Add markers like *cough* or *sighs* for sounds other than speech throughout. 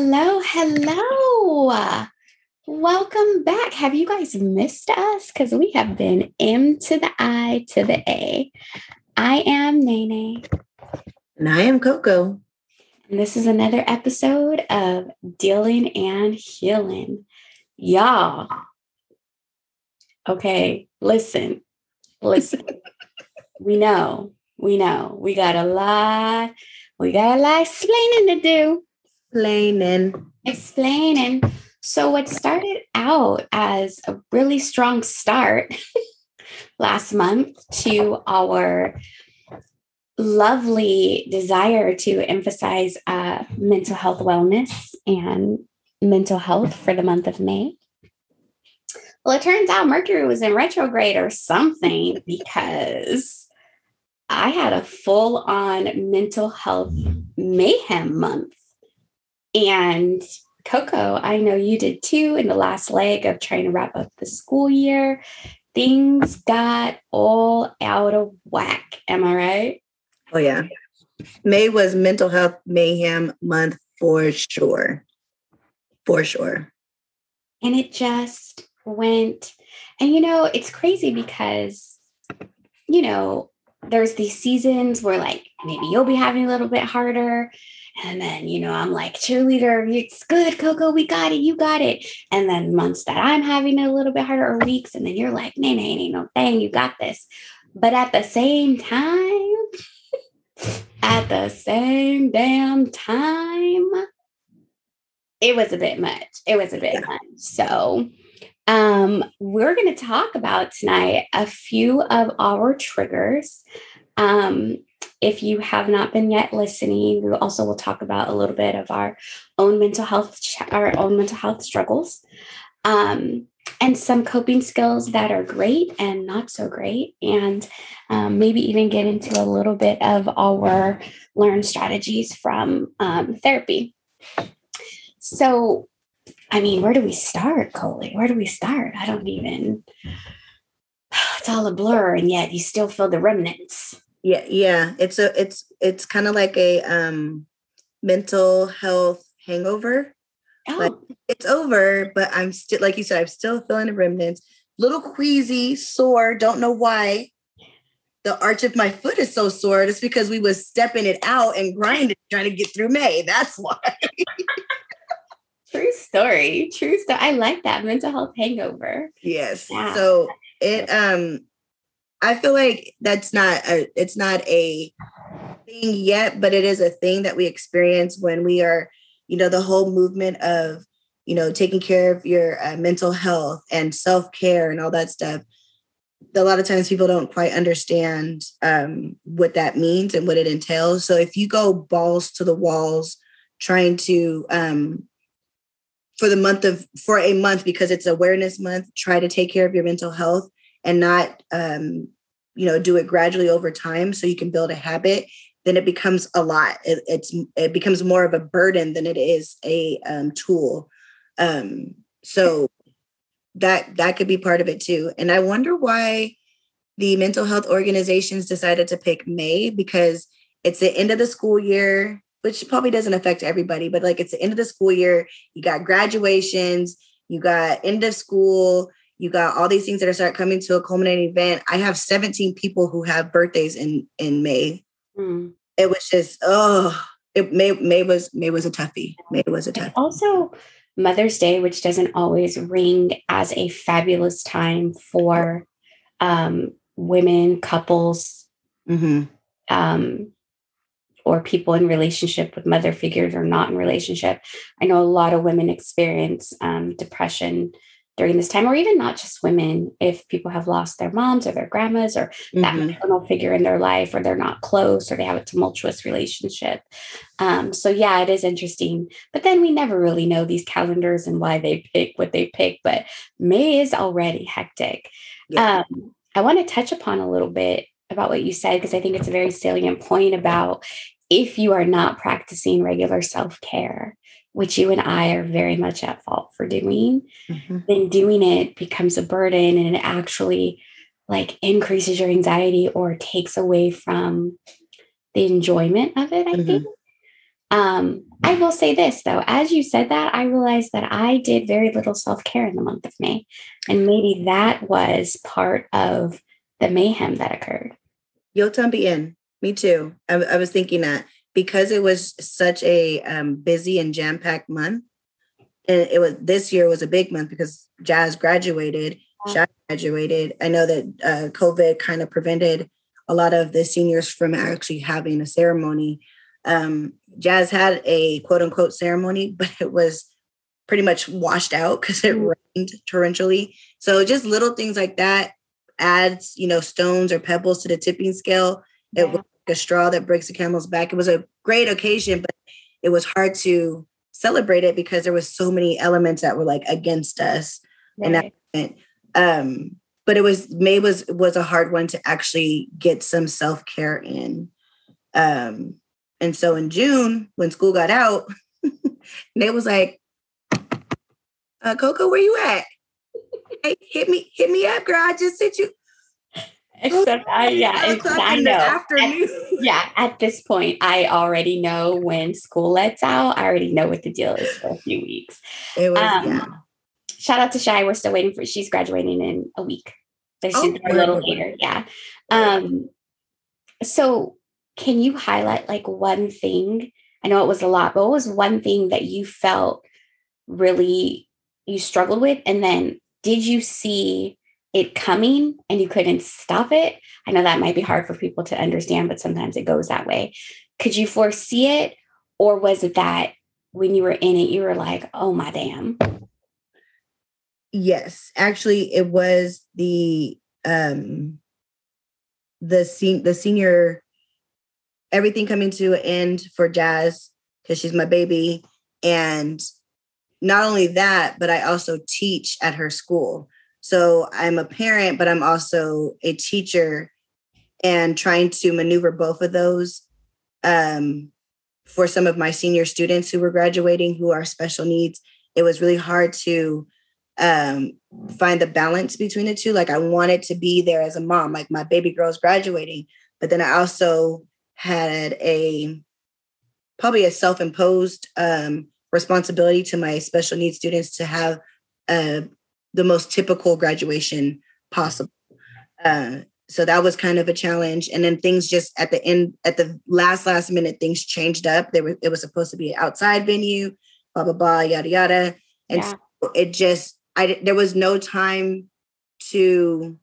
Hello, hello. Welcome back. Have you guys missed us? Because we have been M to the I to the A. I am Nene. And I am Coco. And this is another episode of Dealing and Healing. Y'all. Okay, listen, listen. *laughs* we know we know we got a lot, we got a lot explaining to do. Explaining. Explaining. So, what started out as a really strong start *laughs* last month to our lovely desire to emphasize uh, mental health wellness and mental health for the month of May. Well, it turns out Mercury was in retrograde or something because I had a full on mental health mayhem month. And Coco, I know you did too in the last leg of trying to wrap up the school year. Things got all out of whack. Am I right? Oh, yeah. May was mental health mayhem month for sure. For sure. And it just went, and you know, it's crazy because, you know, there's these seasons where like maybe you'll be having a little bit harder. And then, you know, I'm like, cheerleader, it's good, Coco, we got it, you got it. And then months that I'm having a little bit harder or weeks, and then you're like, nay, nay, nay, no thing, you got this. But at the same time, *laughs* at the same damn time, it was a bit much. It was a bit yeah. much. So, um, we're going to talk about tonight a few of our triggers. Um, if you have not been yet listening, we also will talk about a little bit of our own mental health, our own mental health struggles, um, and some coping skills that are great and not so great, and um, maybe even get into a little bit of our learned strategies from um, therapy. So, I mean, where do we start, Coley? Where do we start? I don't even. *sighs* It's all a blur, and yet you still feel the remnants. Yeah, yeah. It's a it's it's kind of like a um mental health hangover. Oh. Like it's over, but I'm still like you said, I'm still feeling the remnants. Little queasy, sore, don't know why. The arch of my foot is so sore. It's because we was stepping it out and grinding, trying to get through May. That's *laughs* why. True story. True story. I like that mental health hangover. Yes. Yeah. So it um I feel like that's not a it's not a thing yet, but it is a thing that we experience when we are, you know, the whole movement of, you know, taking care of your uh, mental health and self-care and all that stuff. A lot of times people don't quite understand um, what that means and what it entails. So if you go balls to the walls trying to um, for the month of for a month because it's awareness month try to take care of your mental health and not um, you know do it gradually over time so you can build a habit then it becomes a lot. It, it's it becomes more of a burden than it is a um, tool. Um, so that that could be part of it too. And i wonder why the mental health organizations decided to pick may because it's the end of the school year which probably doesn't affect everybody, but like it's the end of the school year, you got graduations, you got end of school, you got all these things that are start coming to a culminating event. I have 17 people who have birthdays in in May. Mm. It was just oh, it May May was May was a toughie. May was a toughie. Also, Mother's Day, which doesn't always ring as a fabulous time for um, women, couples, mm-hmm. um, or people in relationship with mother figures or not in relationship. I know a lot of women experience um, depression during this time, or even not just women, if people have lost their moms or their grandmas or mm-hmm. that maternal figure in their life, or they're not close, or they have a tumultuous relationship. Um, so, yeah, it is interesting. But then we never really know these calendars and why they pick what they pick. But May is already hectic. Yeah. Um, I want to touch upon a little bit about what you said because I think it's a very salient point about if you are not practicing regular self care, which you and I are very much at fault for doing, mm-hmm. then doing it becomes a burden and it actually like increases your anxiety or takes away from the enjoyment of it, I mm-hmm. think. Um, I will say this though, as you said that, I realized that I did very little self care in the month of May. And maybe that was part of the mayhem that occurred. Yo también. Me in me too. I, I was thinking that because it was such a um, busy and jam packed month, and it was this year was a big month because Jazz graduated, yeah. graduated. I know that uh, COVID kind of prevented a lot of the seniors from actually having a ceremony. Um, Jazz had a quote unquote ceremony, *laughs* but it was pretty much washed out because it mm. rained torrentially. So just little things like that adds, you know, stones or pebbles to the tipping scale. Yeah. It a straw that breaks the camel's back. It was a great occasion, but it was hard to celebrate it because there was so many elements that were like against us. Right. And that um, but it was May was was a hard one to actually get some self care in. Um, and so in June, when school got out, *laughs* May was like, uh, "Coco, where you at? hey, hit me, hit me up, girl. I just sent you." Except I, yeah, I know. At, *laughs* yeah, at this point, I already know when school lets out. I already know what the deal is for a few weeks. It was, um, yeah shout out to Shy. We're still waiting for she's graduating in a week. So she's oh, a little later. Yeah. Um, so can you highlight like one thing? I know it was a lot, but what was one thing that you felt really you struggled with? And then did you see it coming and you couldn't stop it? I know that might be hard for people to understand, but sometimes it goes that way. Could you foresee it? Or was it that when you were in it, you were like, oh my damn? Yes, actually, it was the um the sen- the senior everything coming to an end for Jazz because she's my baby, and not only that, but I also teach at her school. So I'm a parent, but I'm also a teacher, and trying to maneuver both of those um, for some of my senior students who were graduating who are special needs. It was really hard to um, find the balance between the two. Like I wanted to be there as a mom, like my baby girl's graduating, but then I also had a probably a self-imposed um, responsibility to my special needs students to have uh, the most typical graduation possible. Uh, so that was kind of a challenge. And then things just at the end, at the last last minute, things changed up. There was it was supposed to be an outside venue, blah blah blah, yada yada, and yeah. so it just I there was no time to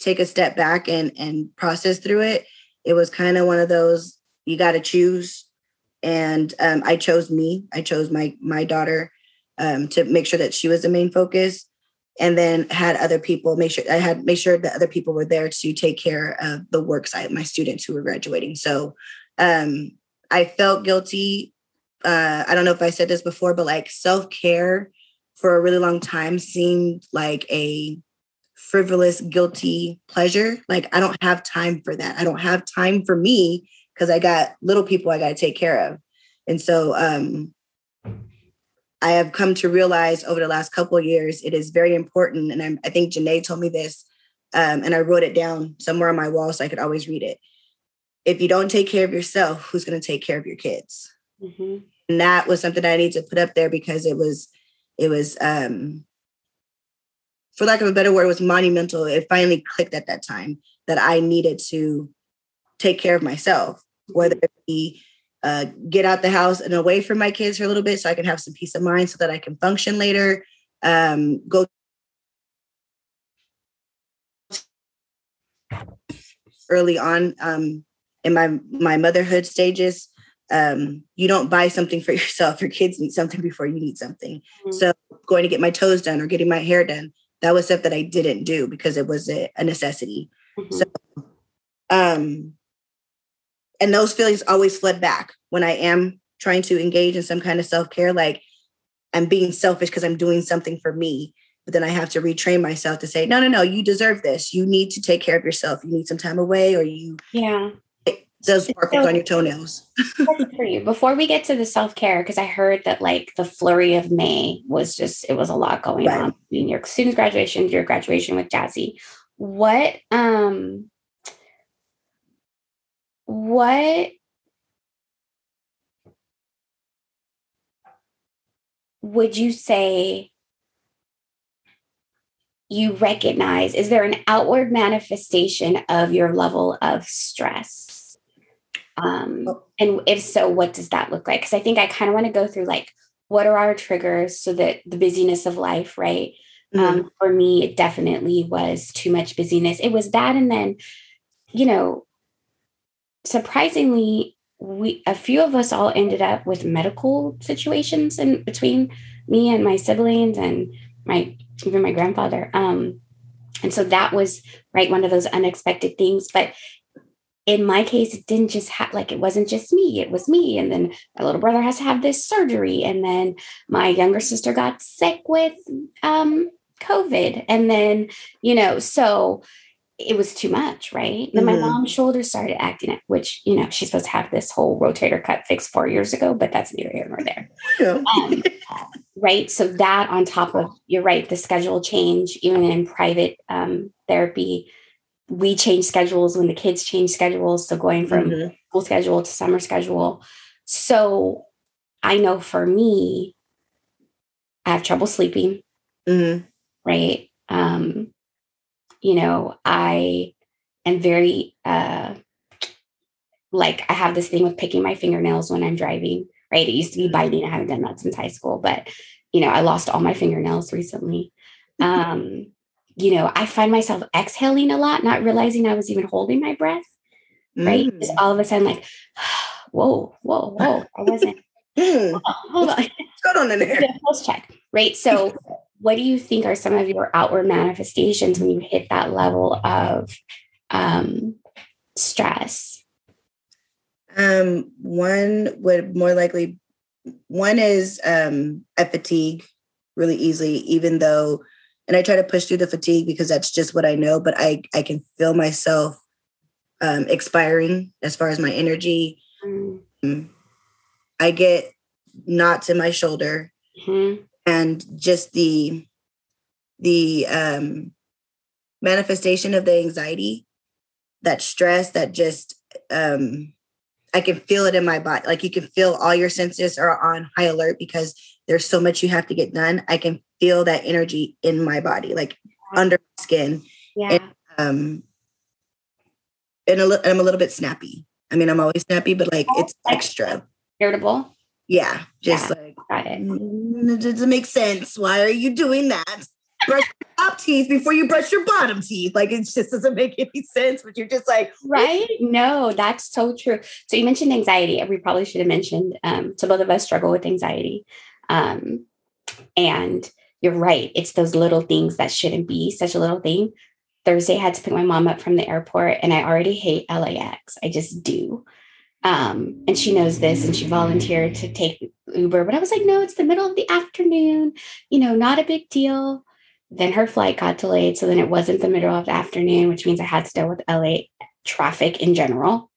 take a step back and and process through it. It was kind of one of those you got to choose, and um, I chose me. I chose my my daughter um, to make sure that she was the main focus, and then had other people make sure I had make sure that other people were there to take care of the work site, my students who were graduating. So um, I felt guilty. Uh, I don't know if I said this before, but like self care for a really long time seemed like a frivolous, guilty pleasure. Like, I don't have time for that. I don't have time for me because I got little people I got to take care of. And so, um, I have come to realize over the last couple of years, it is very important. And I'm, i think Janae told me this, um, and I wrote it down somewhere on my wall so I could always read it. If you don't take care of yourself, who's going to take care of your kids? Mm-hmm. And that was something I need to put up there because it was it was um for lack of a better word it was monumental it finally clicked at that time that i needed to take care of myself whether it be uh, get out the house and away from my kids for a little bit so i can have some peace of mind so that i can function later um, go early on um, in my my motherhood stages um, you don't buy something for *laughs* yourself. Your kids need something before you need something. Mm-hmm. So going to get my toes done or getting my hair done, that was stuff that I didn't do because it was a, a necessity. Mm-hmm. So, um, and those feelings always fled back when I am trying to engage in some kind of self care. Like I'm being selfish because I'm doing something for me. But then I have to retrain myself to say, no, no, no, you deserve this. You need to take care of yourself. You need some time away, or you yeah those sparkles so, on your toenails. for you. Before we get to the self care, because I heard that like the flurry of May was just it was a lot going right. on in your students' graduation, your graduation with Jazzy. What um what would you say you recognize is there an outward manifestation of your level of stress um, oh. and if so what does that look like because i think i kind of want to go through like what are our triggers so that the busyness of life right mm-hmm. um, for me it definitely was too much busyness it was that and then you know surprisingly we a few of us all ended up with medical situations in between me and my siblings and my even my grandfather. Um, and so that was right one of those unexpected things. But in my case, it didn't just have like it wasn't just me, it was me. And then my little brother has to have this surgery. And then my younger sister got sick with um COVID. And then, you know, so it was too much, right? Then mm-hmm. my mom's shoulders started acting up, which, you know, she's supposed to have this whole rotator cuff fixed four years ago, but that's neither here nor there. *laughs* Yeah. Um, right. So that on top of, you're right, the schedule change, even in private um, therapy, we change schedules when the kids change schedules. So going from mm-hmm. school schedule to summer schedule. So I know for me, I have trouble sleeping. Mm-hmm. Right. Um, you know, I am very uh like I have this thing with picking my fingernails when I'm driving, right? It used to be biting. I haven't done that since high school, but you know, I lost all my fingernails recently. Um, you know, I find myself exhaling a lot, not realizing I was even holding my breath. Right. Mm. Just all of a sudden, like, *sighs* whoa, whoa, whoa. I wasn't. *laughs* Mm. hold on. Going on in *laughs* there? Pulse check. Right. So *laughs* what do you think are some of your outward manifestations when you hit that level of um, stress? Um, one would more likely, one is um, I fatigue really easily, even though, and I try to push through the fatigue because that's just what I know, but I, I can feel myself um, expiring as far as my energy. Mm. I get knots in my shoulder. Mm-hmm and just the the um, manifestation of the anxiety, that stress, that just um, I can feel it in my body. Like you can feel all your senses are on high alert because there's so much you have to get done. I can feel that energy in my body, like under skin. Yeah. And, um, and I'm a little bit snappy. I mean, I'm always snappy, but like it's extra irritable. Yeah, just yeah, like. Mm, it doesn't make sense. Why are you doing that? Brush your top teeth before you brush your bottom teeth. Like it just doesn't make *laughs* any sense. But you're just like, right? No, that's so true. So you mentioned anxiety. We probably should have mentioned. Um, so both of us struggle with anxiety, um, and you're right. It's those little things that shouldn't be such a little thing. Thursday, I had to pick my mom up from the airport, and I already hate LAX. I just do. Um, and she knows this and she volunteered to take Uber. But I was like, no, it's the middle of the afternoon, you know, not a big deal. Then her flight got delayed. So then it wasn't the middle of the afternoon, which means I had to deal with LA traffic in general.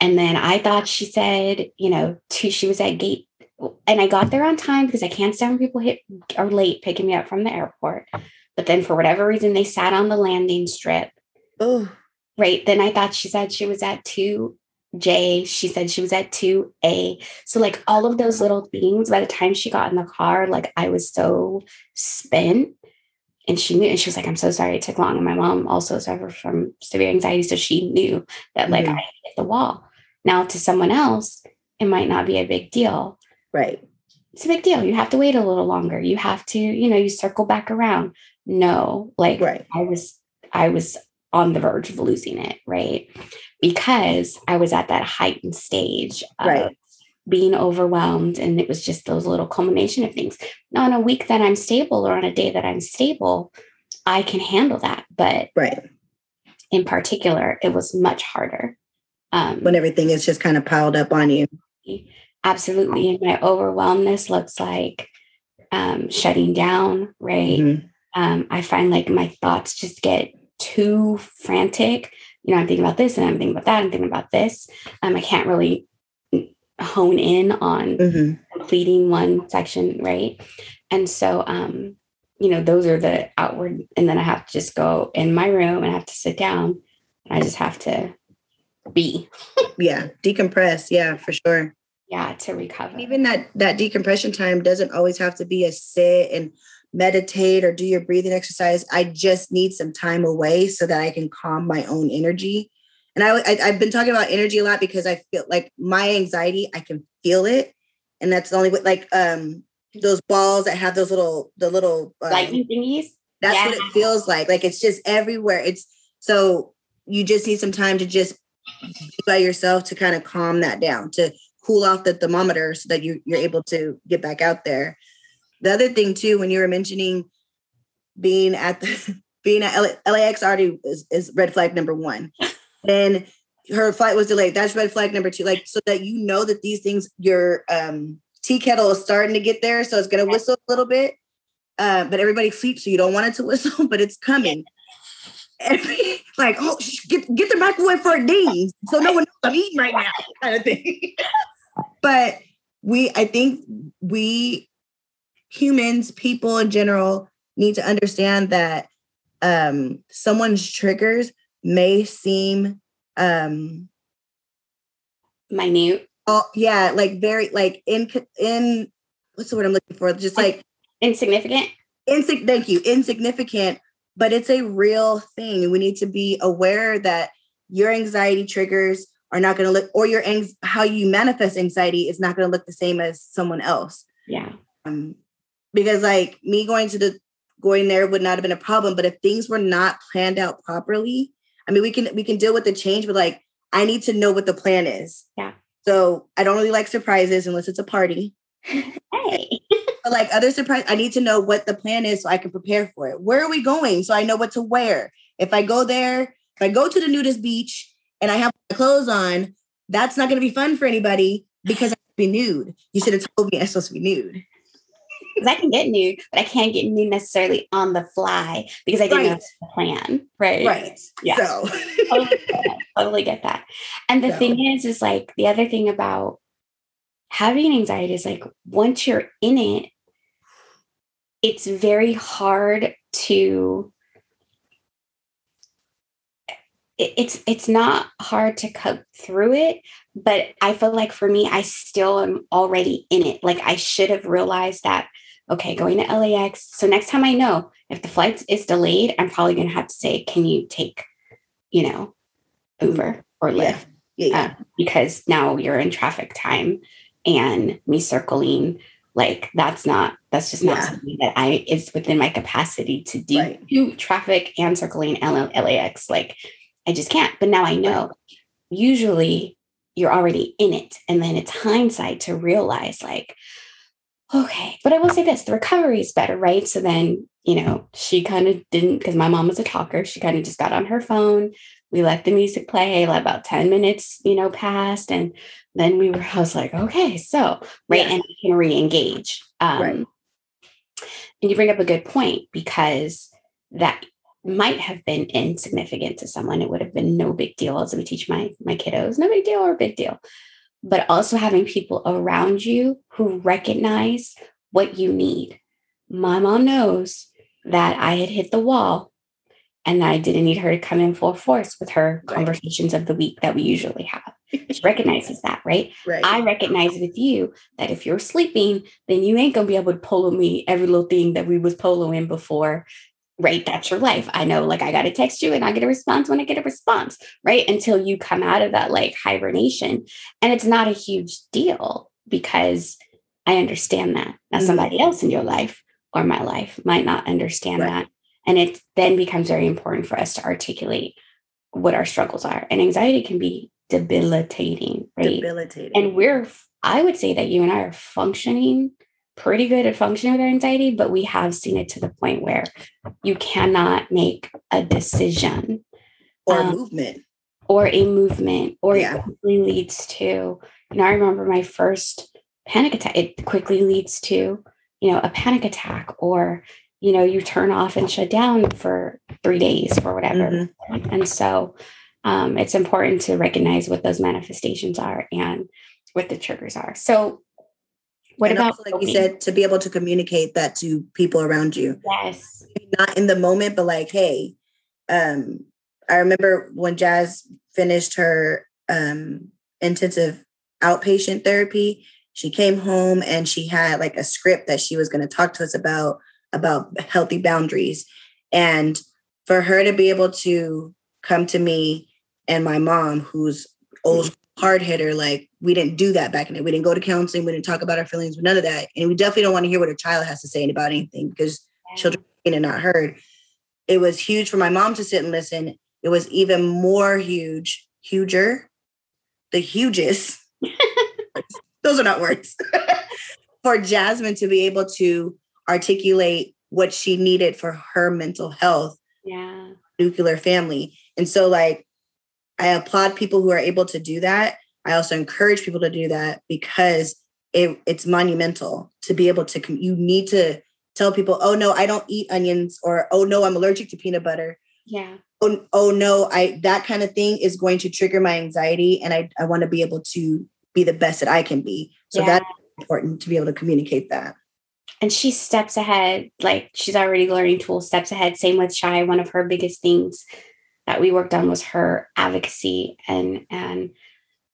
And then I thought she said, you know, two, she was at gate and I got there on time because I can't stand when people hit are late picking me up from the airport. But then for whatever reason, they sat on the landing strip. Oh. Right. Then I thought she said she was at two J, she said she was at 2A. So, like, all of those little things, by the time she got in the car, like, I was so spent. And she knew, and she was like, I'm so sorry it took long. And my mom also suffers from severe anxiety. So she knew that, like, mm-hmm. I hit the wall. Now, to someone else, it might not be a big deal. Right. It's a big deal. You have to wait a little longer. You have to, you know, you circle back around. No, like, right. I was, I was on the verge of losing it. Right because I was at that heightened stage of right. being overwhelmed. And it was just those little culmination of things. Now, on a week that I'm stable or on a day that I'm stable, I can handle that. But right. in particular, it was much harder. Um, when everything is just kind of piled up on you. Absolutely. And my overwhelmness looks like um, shutting down, right? Mm-hmm. Um, I find like my thoughts just get too frantic you know, I'm thinking about this and I'm thinking about that. I'm thinking about this. Um, I can't really hone in on mm-hmm. completing one section, right? And so, um, you know, those are the outward, and then I have to just go in my room and I have to sit down. I just have to be. yeah, decompress. Yeah, for sure. Yeah, to recover. Even that that decompression time doesn't always have to be a sit and meditate or do your breathing exercise. I just need some time away so that I can calm my own energy. And I, I have been talking about energy a lot because I feel like my anxiety, I can feel it, and that's the only way. Like um those balls that have those little the little um, lightning thingies. That's yeah. what it feels like. Like it's just everywhere. It's so you just need some time to just be by yourself to kind of calm that down, to cool off the thermometer so that you, you're able to get back out there. The other thing too, when you were mentioning being at the *laughs* being at LAX already is, is red flag number one. *laughs* then her flight was delayed. That's red flag number two. Like so that you know that these things, your um tea kettle is starting to get there, so it's gonna whistle a little bit. Uh, but everybody sleeps, so you don't want it to *laughs* whistle, but it's coming. Every, like, oh, get get the microwave for a ding, so no one knows I'm eating right now, kind of thing. but we, I think we humans, people in general, need to understand that um, someone's triggers may seem um, minute. Oh, yeah, like very like in in what's the word I'm looking for? Just like insignificant. Insig- thank you. Insignificant, but it's a real thing. And we need to be aware that your anxiety triggers are not going to look, or your ang- how you manifest anxiety is not going to look the same as someone else. Yeah. Um, because like me going to the going there would not have been a problem, but if things were not planned out properly, I mean, we can we can deal with the change, but like I need to know what the plan is. Yeah. So I don't really like surprises unless it's a party. *laughs* Hey. but like other surprise, I need to know what the plan is so I can prepare for it. Where are we going? So I know what to wear. If I go there, if I go to the nudist beach and I have my clothes on, that's not going to be fun for anybody because I be nude. You should have told me I'm supposed to be nude. Because I can get nude, but I can't get nude necessarily on the fly because I didn't right. know the plan. Right. Right. Yeah. So. *laughs* totally, get that. totally get that. And the so. thing is, is like the other thing about having anxiety is like once you're in it, it's very hard to it's it's not hard to cut through it but i feel like for me i still am already in it like i should have realized that okay going to lax so next time i know if the flight is delayed i'm probably going to have to say can you take you know uber or lyft yeah. Yeah, yeah. Uh, because now you're in traffic time and me circling like that's not that's just not something that i is within my capacity to do right. do traffic and circling lax like i just can't but now i know usually you're already in it and then it's hindsight to realize like okay but i will say this the recovery is better right? So then you know she kind of didn't because my mom was a talker she kind of just got on her phone. We let the music play like about 10 minutes you know passed and then we were i was like okay so right? Yeah. and we can re-engage. Um, right. and you bring up a good point because that might have been insignificant to someone it would have been no big deal. As we teach my my kiddos no big deal or big deal but also having people around you who recognize what you need my mom knows that i had hit the wall and that I didn't need her to come in full force with her right. conversations of the week that we usually have. She *laughs* recognizes that, right? right? I recognize with you that if you're sleeping, then you ain't gonna be able to polo me every little thing that we was poloing before. Right, that's your life. I know, like I gotta text you and I get a response when I get a response, right? Until you come out of that like hibernation. And it's not a huge deal because I understand that. Now, mm-hmm. somebody else in your life or my life might not understand right. that and it then becomes very important for us to articulate what our struggles are. And anxiety can be debilitating, right? Debilitating. And we're, I would say that you and I are functioning pretty good at functioning with our anxiety, but we have seen it to the point where you cannot make a decision or um, a movement or a movement, or yeah. it quickly leads to, you know, I remember my first panic attack, it quickly leads to, you know, a panic attack or you know, you turn off and shut down for three days or whatever. Mm-hmm. And so um, it's important to recognize what those manifestations are and what the triggers are. So what and about also, like you said, to be able to communicate that to people around you? Yes. Not in the moment, but like, hey, um, I remember when Jazz finished her um intensive outpatient therapy. She came home and she had like a script that she was going to talk to us about about healthy boundaries. And for her to be able to come to me and my mom, who's old hard hitter, like we didn't do that back in it. We didn't go to counseling. We didn't talk about our feelings, none of that. And we definitely don't want to hear what a child has to say about anything because yeah. children are not heard. It was huge for my mom to sit and listen. It was even more huge, huger, the hugest. *laughs* Those are not words. *laughs* for Jasmine to be able to articulate what she needed for her mental health. Yeah. Nuclear family. And so like I applaud people who are able to do that. I also encourage people to do that because it, it's monumental to be able to you need to tell people, oh no, I don't eat onions, or oh no, I'm allergic to peanut butter. Yeah. Oh, oh no, I that kind of thing is going to trigger my anxiety. And I, I want to be able to be the best that I can be. So yeah. that's important to be able to communicate that. And she steps ahead, like she's already learning tools, steps ahead. Same with Shy. One of her biggest things that we worked on was her advocacy and and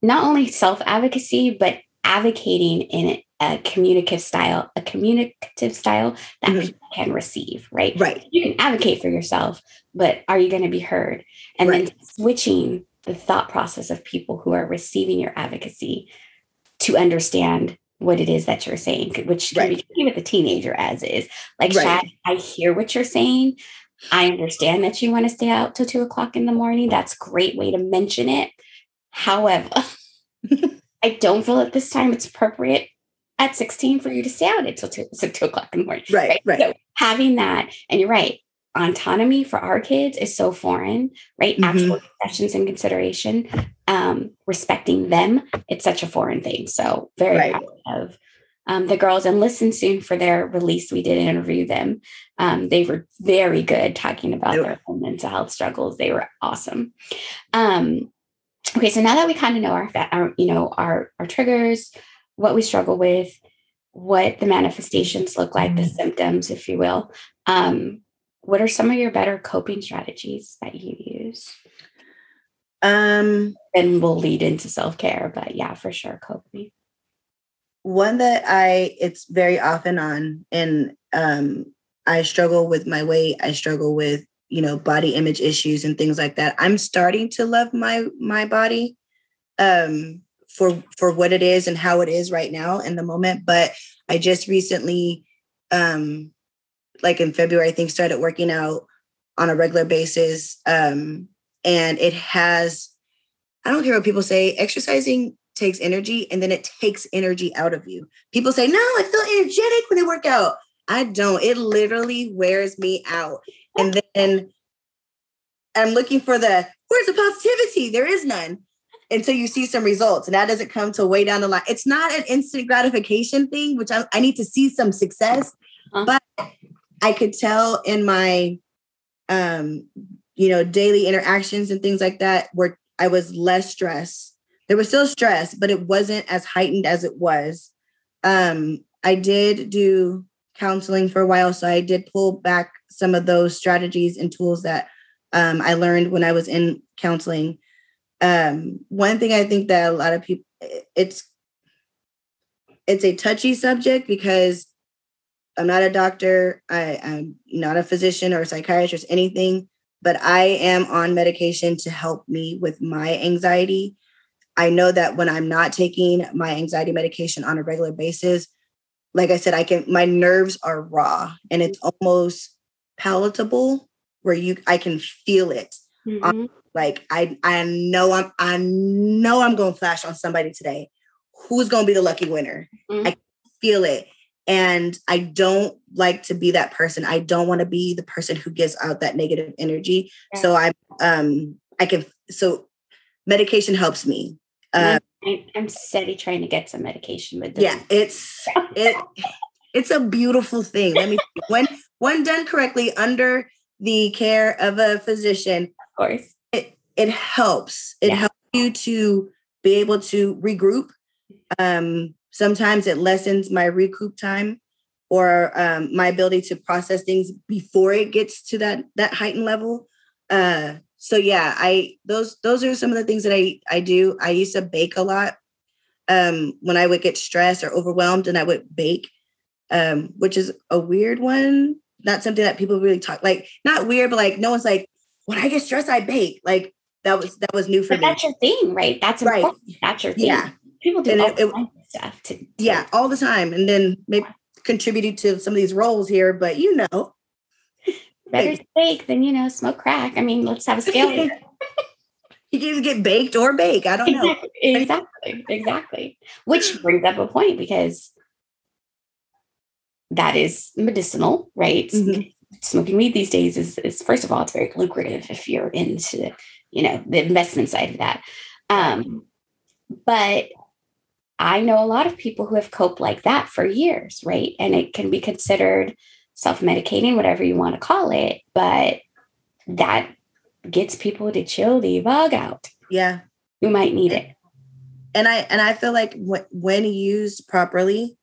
not only self advocacy, but advocating in a communicative style, a communicative style that mm-hmm. people can receive, right? Right. You can advocate for yourself, but are you going to be heard? And right. then switching the thought process of people who are receiving your advocacy to understand what it is that you're saying, which can right. be with a teenager as is. Like, right. Shad, I hear what you're saying. I understand that you want to stay out till two o'clock in the morning. That's a great way to mention it. However, *laughs* I don't feel at this time it's appropriate at 16 for you to stay out until two, so two o'clock in the morning. Right, right. right. So having that, and you're right, autonomy for our kids is so foreign, right? Mm-hmm. Actual discussions and consideration, um, respecting them, it's such a foreign thing. So very right. proud of um, the girls and listen soon for their release. We did interview them. Um, they were very good talking about their own mental health struggles. They were awesome. Um, okay, so now that we kind of know our, our, you know, our our triggers, what we struggle with, what the manifestations look like, the mm-hmm. symptoms, if you will. Um, what are some of your better coping strategies that you use? Um, and we'll lead into self care, but yeah, for sure, coping. One that I it's very often on, and um, I struggle with my weight. I struggle with you know body image issues and things like that. I'm starting to love my my body. Um, for for what it is and how it is right now in the moment but i just recently um like in february i think started working out on a regular basis um and it has i don't care what people say exercising takes energy and then it takes energy out of you people say no i feel energetic when i work out i don't it literally wears me out and then i'm looking for the where's the positivity there is none until you see some results. And that doesn't come till way down the line. It's not an instant gratification thing, which I, I need to see some success. Uh-huh. But I could tell in my um, you know, daily interactions and things like that where I was less stressed. There was still stress, but it wasn't as heightened as it was. Um, I did do counseling for a while, so I did pull back some of those strategies and tools that um, I learned when I was in counseling um, one thing I think that a lot of people it's it's a touchy subject because I'm not a doctor, I, I'm not a physician or a psychiatrist, anything, but I am on medication to help me with my anxiety. I know that when I'm not taking my anxiety medication on a regular basis, like I said, I can my nerves are raw and it's almost palatable where you I can feel it mm-hmm. like I I know I'm I know I'm going to flash on somebody today. Who's going to be the lucky winner? Mm-hmm. I feel it. And I don't like to be that person. I don't want to be the person who gives out that negative energy. Yeah. So I um I can so medication helps me. Uh, I, am steady trying to get some medication with this. Yeah, it's *laughs* it it's a beautiful thing. Let me when when done correctly under the care of a physician, of course, it it helps. It yeah. helps you to be able to regroup. Um, sometimes it lessens my recoup time or um, my ability to process things before it gets to that that heightened level. Uh, so yeah, I those those are some of the things that I I do. I used to bake a lot. um, when I would get stressed or overwhelmed and I would bake, um, which is a weird one. Not something that people really talk like, not weird, but like no one's like, when I get stressed, I bake. Like that was that was new for but me. That's your thing, right? That's important. Right. That's your thing. Yeah. People do and all it, it, stuff to, to, yeah, all the time. And then maybe contributing to some of these roles here, but you know. *laughs* Better bake than you know, smoke crack. I mean, let's have a scale here. *laughs* you can either get baked or bake. I don't know. *laughs* Exactly. Exactly. Which *sighs* brings up a point because that is medicinal, right? Mm-hmm. Smoking weed these days is, is, first of all, it's very lucrative if you're into, you know, the investment side of that. Um, but I know a lot of people who have coped like that for years, right? And it can be considered self medicating, whatever you want to call it, but that gets people to chill the bug out. Yeah. You might need it. And I and I feel like when, when used properly,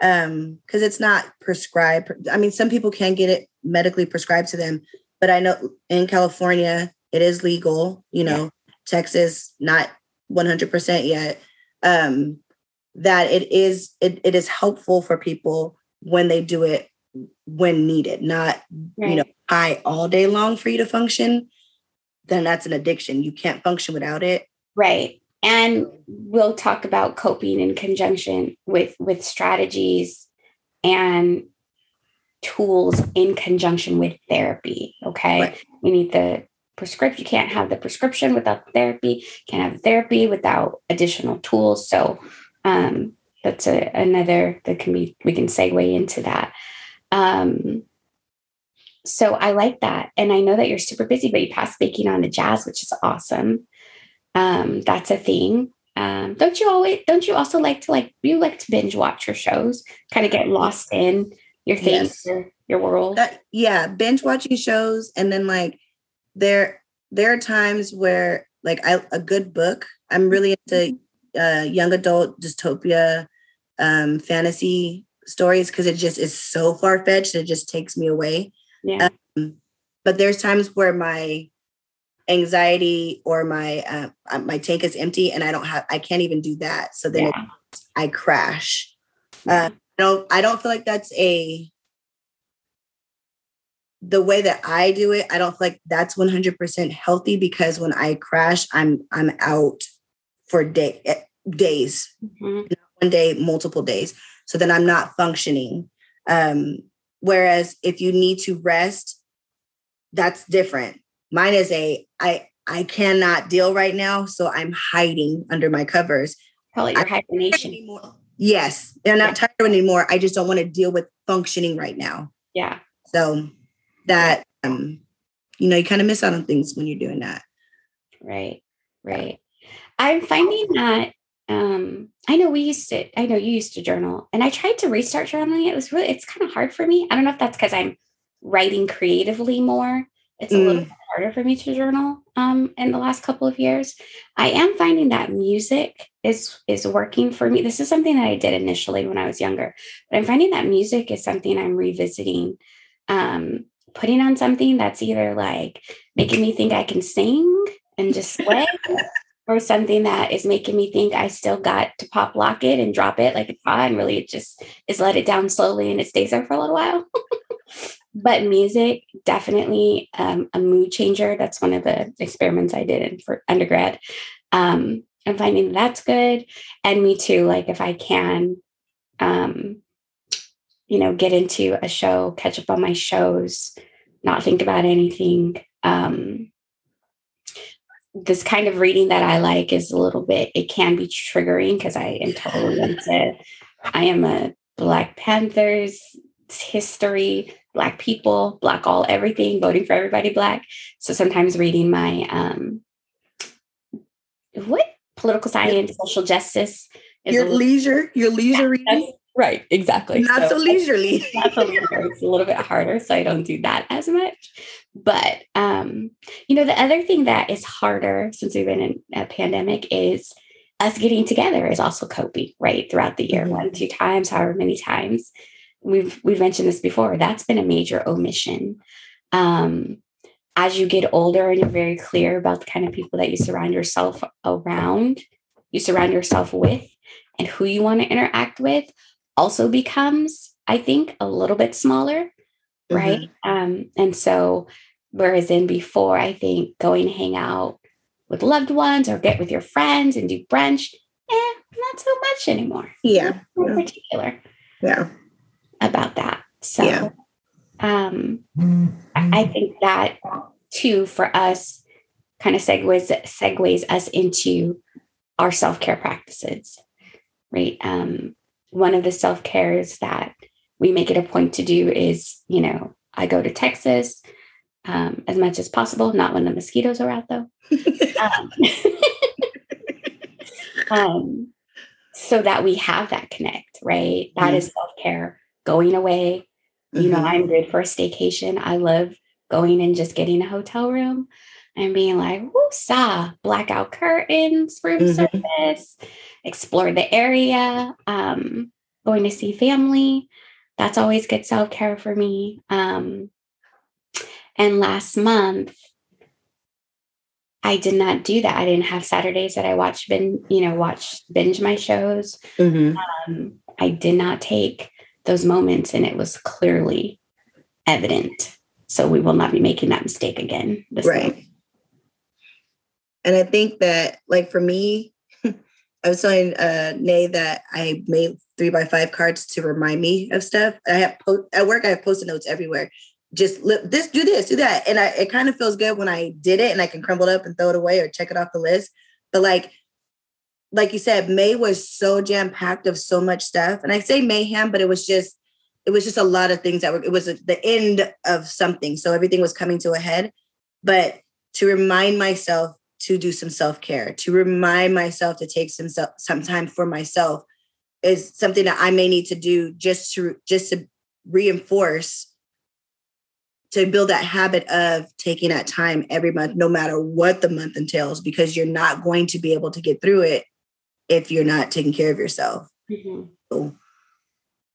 um, because it's not prescribed. I mean, some people can get it medically prescribed to them, but I know in California it is legal, you know, yeah. Texas not 100% yet. Um, that it is it, it is helpful for people when they do it when needed, not right. you know high all day long for you to function, then that's an addiction. You can't function without it. Right. And we'll talk about coping in conjunction with with strategies and tools in conjunction with therapy. Okay. Right. We need the prescription. You can't have the prescription without therapy. Can't have therapy without additional tools. So um, that's a, another that can be we can segue into that. Um, so I like that. And I know that you're super busy, but you passed baking on to jazz, which is awesome. Um, that's a thing. Um, don't you always don't you also like to like you like to binge watch your shows, kind of get lost in your things, yes. your, your world? Uh, yeah, binge watching shows and then like there there are times where like I, a good book, I'm really into uh, young adult dystopia um, fantasy stories because it just is so far fetched. It just takes me away. Yeah. Um, but there's times where my anxiety or my uh, uh, my tank is empty and I don't have I can't even do that. So then yeah. it, I crash. Uh, I don't I don't feel like that's a the way that I do it. I don't feel like that's 100% healthy because when I crash, I'm I'm out for day eh, days, mm-hmm. one day, multiple days. So then I'm not functioning. Um, Whereas if you need to rest, that's different. Mine is a I I cannot deal right now, so I'm hiding under my covers. It your hibernation. Yes, and I'm not tired anymore. I just don't want to deal with functioning right now. Yeah. So that um, you know, you kind of miss out on things when you're doing that. Right. Right. I'm finding that um i know we used to i know you used to journal and i tried to restart journaling it was really it's kind of hard for me i don't know if that's because i'm writing creatively more it's a mm. little bit harder for me to journal um in the last couple of years i am finding that music is is working for me this is something that i did initially when i was younger but i'm finding that music is something i'm revisiting um putting on something that's either like making me think i can sing and just *laughs* sway or something that is making me think I still got to pop lock it and drop it like it's hot and really it just is let it down slowly and it stays there for a little while. *laughs* but music definitely um, a mood changer. That's one of the experiments I did in for undergrad. Um, I'm finding that's good. And me too, like if I can, um, you know, get into a show, catch up on my shows, not think about anything. Um, this kind of reading that I like is a little bit, it can be triggering because I am totally into, I am a Black Panthers history, Black people, Black all everything, voting for everybody Black. So sometimes reading my, um, what? Political science, social justice. Your leisure, your leisure reading. Right, exactly. Not so, so leisurely. *laughs* not so leisurely. It's a little bit harder, so I don't do that as much. But um, you know, the other thing that is harder since we've been in a pandemic is us getting together is also coping, right? Throughout the year, mm-hmm. one, two times, however many times. We've we've mentioned this before. That's been a major omission. Um, as you get older and you're very clear about the kind of people that you surround yourself around, you surround yourself with, and who you want to interact with also becomes, I think, a little bit smaller, right? Mm-hmm. Um, and so, whereas in before, I think going to hang out with loved ones or get with your friends and do brunch, eh, not so much anymore. Yeah. In particular. Yeah. About that. So, yeah. um, I think that too for us kind of segues segues us into our self-care practices right um, one of the self-cares that we make it a point to do is you know i go to texas um, as much as possible not when the mosquitoes are out though *laughs* um, *laughs* um, so that we have that connect right That mm-hmm. is self-care going away you mm-hmm. know i'm good for a staycation i love going and just getting a hotel room and being like, woosah, blackout curtains, room mm-hmm. service, explore the area, um, going to see family. That's always good self care for me. Um, and last month, I did not do that. I didn't have Saturdays that I watched, bin, you know, watch binge my shows. Mm-hmm. Um, I did not take those moments, and it was clearly evident. So we will not be making that mistake again. right. And I think that, like for me, *laughs* I was telling uh, Nay that I made three by five cards to remind me of stuff. I have po- at work. I have post-it notes everywhere. Just li- this, do this, do that, and I, it kind of feels good when I did it, and I can crumble it up and throw it away or check it off the list. But like, like you said, May was so jam packed of so much stuff, and I say mayhem, but it was just, it was just a lot of things that were. It was the end of something, so everything was coming to a head. But to remind myself to do some self-care to remind myself to take some some time for myself is something that I may need to do just to just to reinforce to build that habit of taking that time every month no matter what the month entails because you're not going to be able to get through it if you're not taking care of yourself mm-hmm. so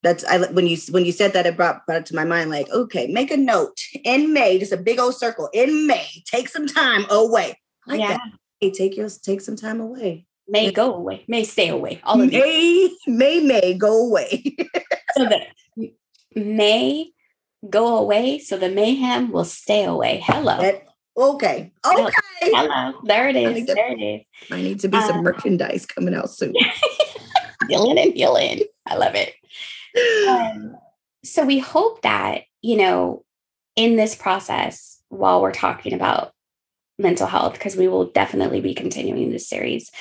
that's I when you when you said that it brought brought it to my mind like okay make a note in May just a big old circle in May take some time away like yeah. That. Hey, take your take some time away. May go away. May stay away. All of may, may, may go away. *laughs* so that may go away so the mayhem will stay away. Hello. That, okay. Okay. Hello. There it is. To, there it is. I need to be some um, merchandise coming out soon. Dealin and Healin. I love it. Um, so we hope that, you know, in this process, while we're talking about mental health because we will definitely be continuing this series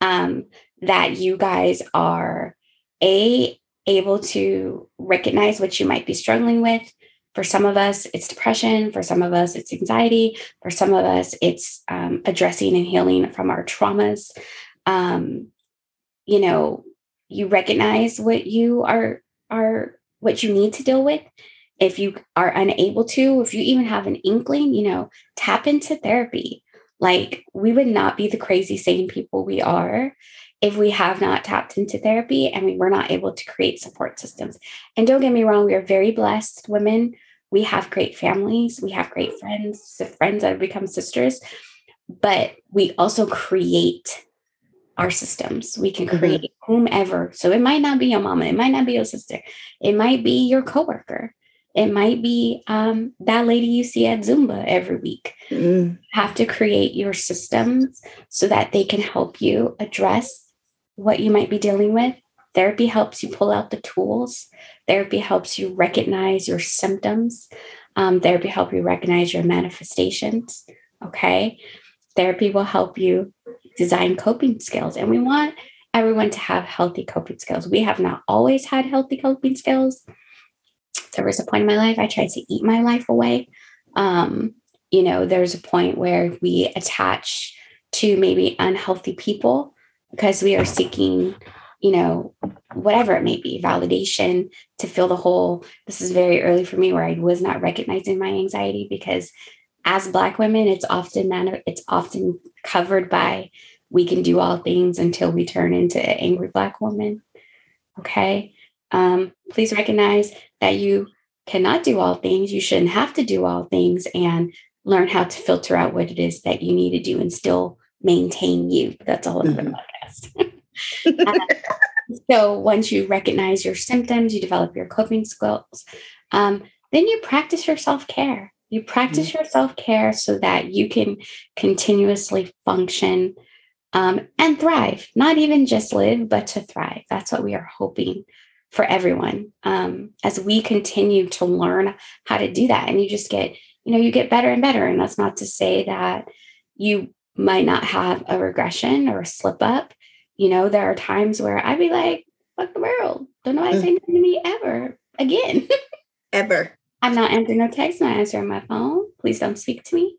um, that you guys are a able to recognize what you might be struggling with for some of us it's depression for some of us it's anxiety for some of us it's um, addressing and healing from our traumas um, you know you recognize what you are are what you need to deal with if you are unable to, if you even have an inkling, you know, tap into therapy. Like we would not be the crazy sane people we are if we have not tapped into therapy and we were not able to create support systems. And don't get me wrong, we are very blessed women. We have great families, we have great friends, friends that have become sisters, but we also create our systems. We can mm-hmm. create mm-hmm. whomever. So it might not be your mama, it might not be your sister, it might be your coworker. It might be um, that lady you see at Zumba every week. Mm. have to create your systems so that they can help you address what you might be dealing with. Therapy helps you pull out the tools. Therapy helps you recognize your symptoms. Um, therapy help you recognize your manifestations. Okay. Therapy will help you design coping skills. And we want everyone to have healthy coping skills. We have not always had healthy coping skills there was a point in my life I tried to eat my life away. Um, you know, there's a point where we attach to maybe unhealthy people because we are seeking, you know, whatever it may be, validation to fill the hole. This is very early for me where I was not recognizing my anxiety because as black women, it's often it's often covered by we can do all things until we turn into an angry black woman. Okay um, please recognize that you cannot do all things. You shouldn't have to do all things and learn how to filter out what it is that you need to do and still maintain you. That's a whole other mm-hmm. podcast. *laughs* um, *laughs* so once you recognize your symptoms, you develop your coping skills, um, then you practice your self care. You practice mm-hmm. your self care so that you can continuously function um, and thrive, not even just live, but to thrive. That's what we are hoping for everyone um, as we continue to learn how to do that. And you just get, you know, you get better and better. And that's not to say that you might not have a regression or a slip up. You know, there are times where I'd be like, fuck the world. Don't know why mm. say nothing to me ever again. *laughs* ever. I'm not answering no text, not answering my phone. Please don't speak to me.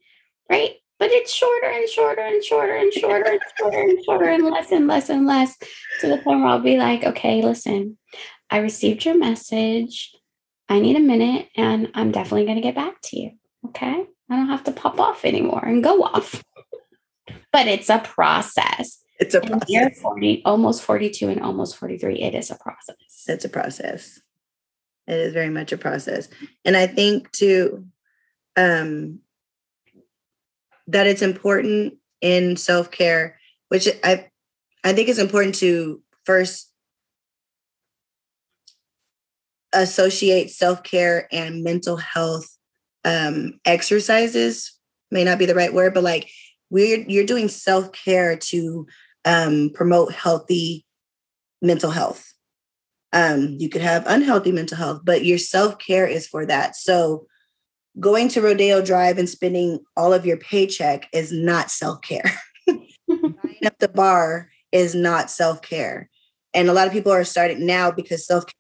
Right. But it's shorter and shorter and shorter and shorter and shorter and shorter and less and less and less to the point where I'll be like, okay, listen, I received your message. I need a minute and I'm definitely going to get back to you. Okay. I don't have to pop off anymore and go off. *laughs* but it's a process. It's a process. You're 40, almost 42 and almost 43. It is a process. It's a process. It is very much a process. And I think too, um, that it's important in self-care, which I I think it's important to first associate self-care and mental health um, exercises may not be the right word but like we're you're doing self-care to um, promote healthy mental health um, you could have unhealthy mental health but your self-care is for that so going to rodeo drive and spending all of your paycheck is not self-care *laughs* buying up the bar is not self-care and a lot of people are starting now because self-care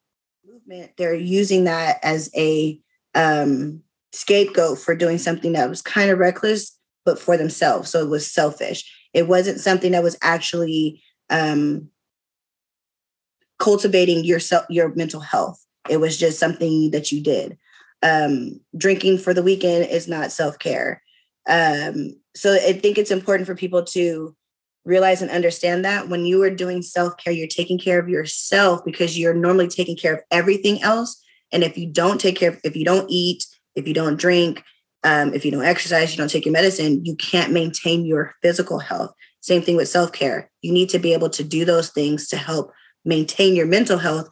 movement, they're using that as a um, scapegoat for doing something that was kind of reckless, but for themselves. So it was selfish. It wasn't something that was actually um, cultivating your your mental health. It was just something that you did. Um, drinking for the weekend is not self care. Um, so I think it's important for people to realize and understand that when you are doing self care, you're taking care of yourself because you're normally taking care of everything else. And if you don't take care of, if you don't eat, if you don't drink, um, if you don't exercise, you don't take your medicine, you can't maintain your physical health. Same thing with self care. You need to be able to do those things to help maintain your mental health.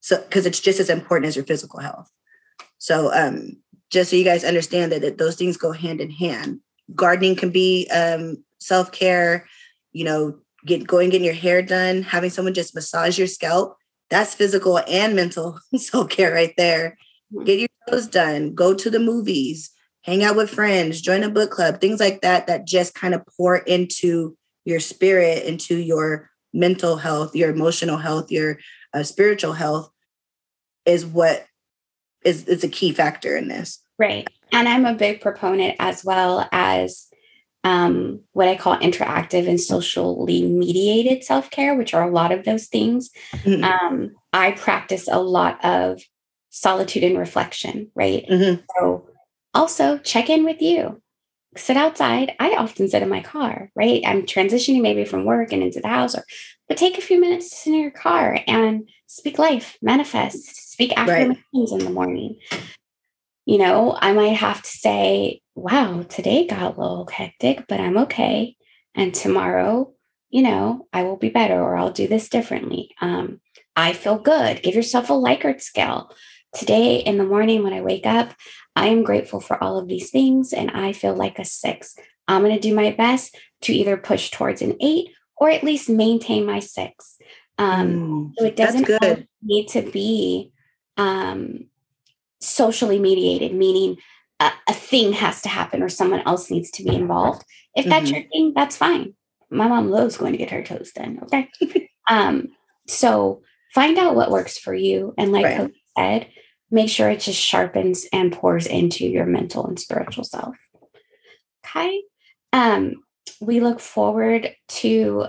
So, because it's just as important as your physical health. So, um, just so you guys understand that, that those things go hand in hand. Gardening can be um, self care you know, get going getting your hair done, having someone just massage your scalp, that's physical and mental *laughs* self-care right there. Mm-hmm. Get your toes done, go to the movies, hang out with friends, join a book club, things like that that just kind of pour into your spirit, into your mental health, your emotional health, your uh, spiritual health is what is is a key factor in this. Right. And I'm a big proponent as well as um, what I call interactive and socially mediated self care, which are a lot of those things. Mm-hmm. Um, I practice a lot of solitude and reflection, right? Mm-hmm. So also check in with you. Sit outside. I often sit in my car, right? I'm transitioning maybe from work and into the house, or but take a few minutes to sit in your car and speak life, manifest, speak affirmations right. in the morning. You know, I might have to say, wow, today got a little hectic, but I'm okay. And tomorrow, you know, I will be better or I'll do this differently. Um, I feel good. Give yourself a Likert scale. Today in the morning when I wake up, I am grateful for all of these things and I feel like a six. I'm going to do my best to either push towards an eight or at least maintain my six. Um, mm, so it doesn't need to be um, socially mediated, meaning a, a, thing has to happen or someone else needs to be involved. If that's mm-hmm. your thing, that's fine. My mom loves going to get her toes done. Okay. *laughs* um, so find out what works for you. And like right. said, make sure it just sharpens and pours into your mental and spiritual self. Okay. Um, we look forward to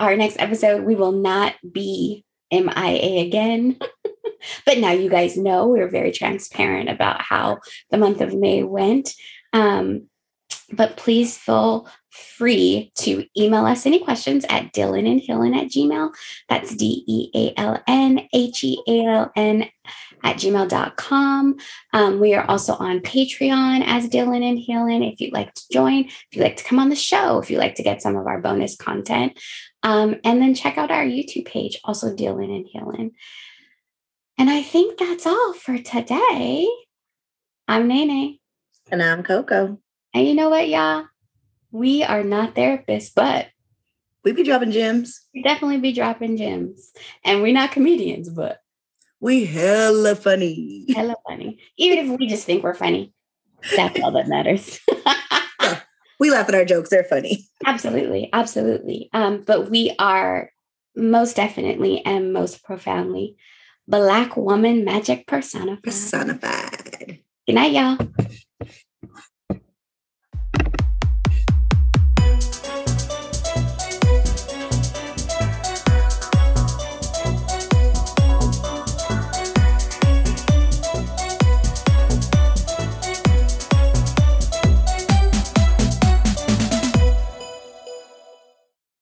our next episode. We will not be MIA again. *laughs* but now you guys know we're very transparent about how the month of May went. Um, but please feel free to email us any questions at Dealin and Healin at Gmail. That's D E A L N H E A L N at gmail.com. Um, we are also on Patreon as Dealin and Healin If you'd like to join, if you'd like to come on the show, if you'd like to get some of our bonus content. Um, and then check out our YouTube page, also Dealin and Healin. And I think that's all for today. I'm Nene. And I'm Coco. And you know what, y'all? We are not therapists, but we be dropping gems. We definitely be dropping gems. And we're not comedians, but we hella funny. Hella funny. Even if we just think we're funny. That's all that matters. *laughs* yeah, we laugh at our jokes. They're funny. Absolutely. Absolutely. Um, but we are most definitely and most profoundly Black woman magic personified. Personified. Good night, y'all.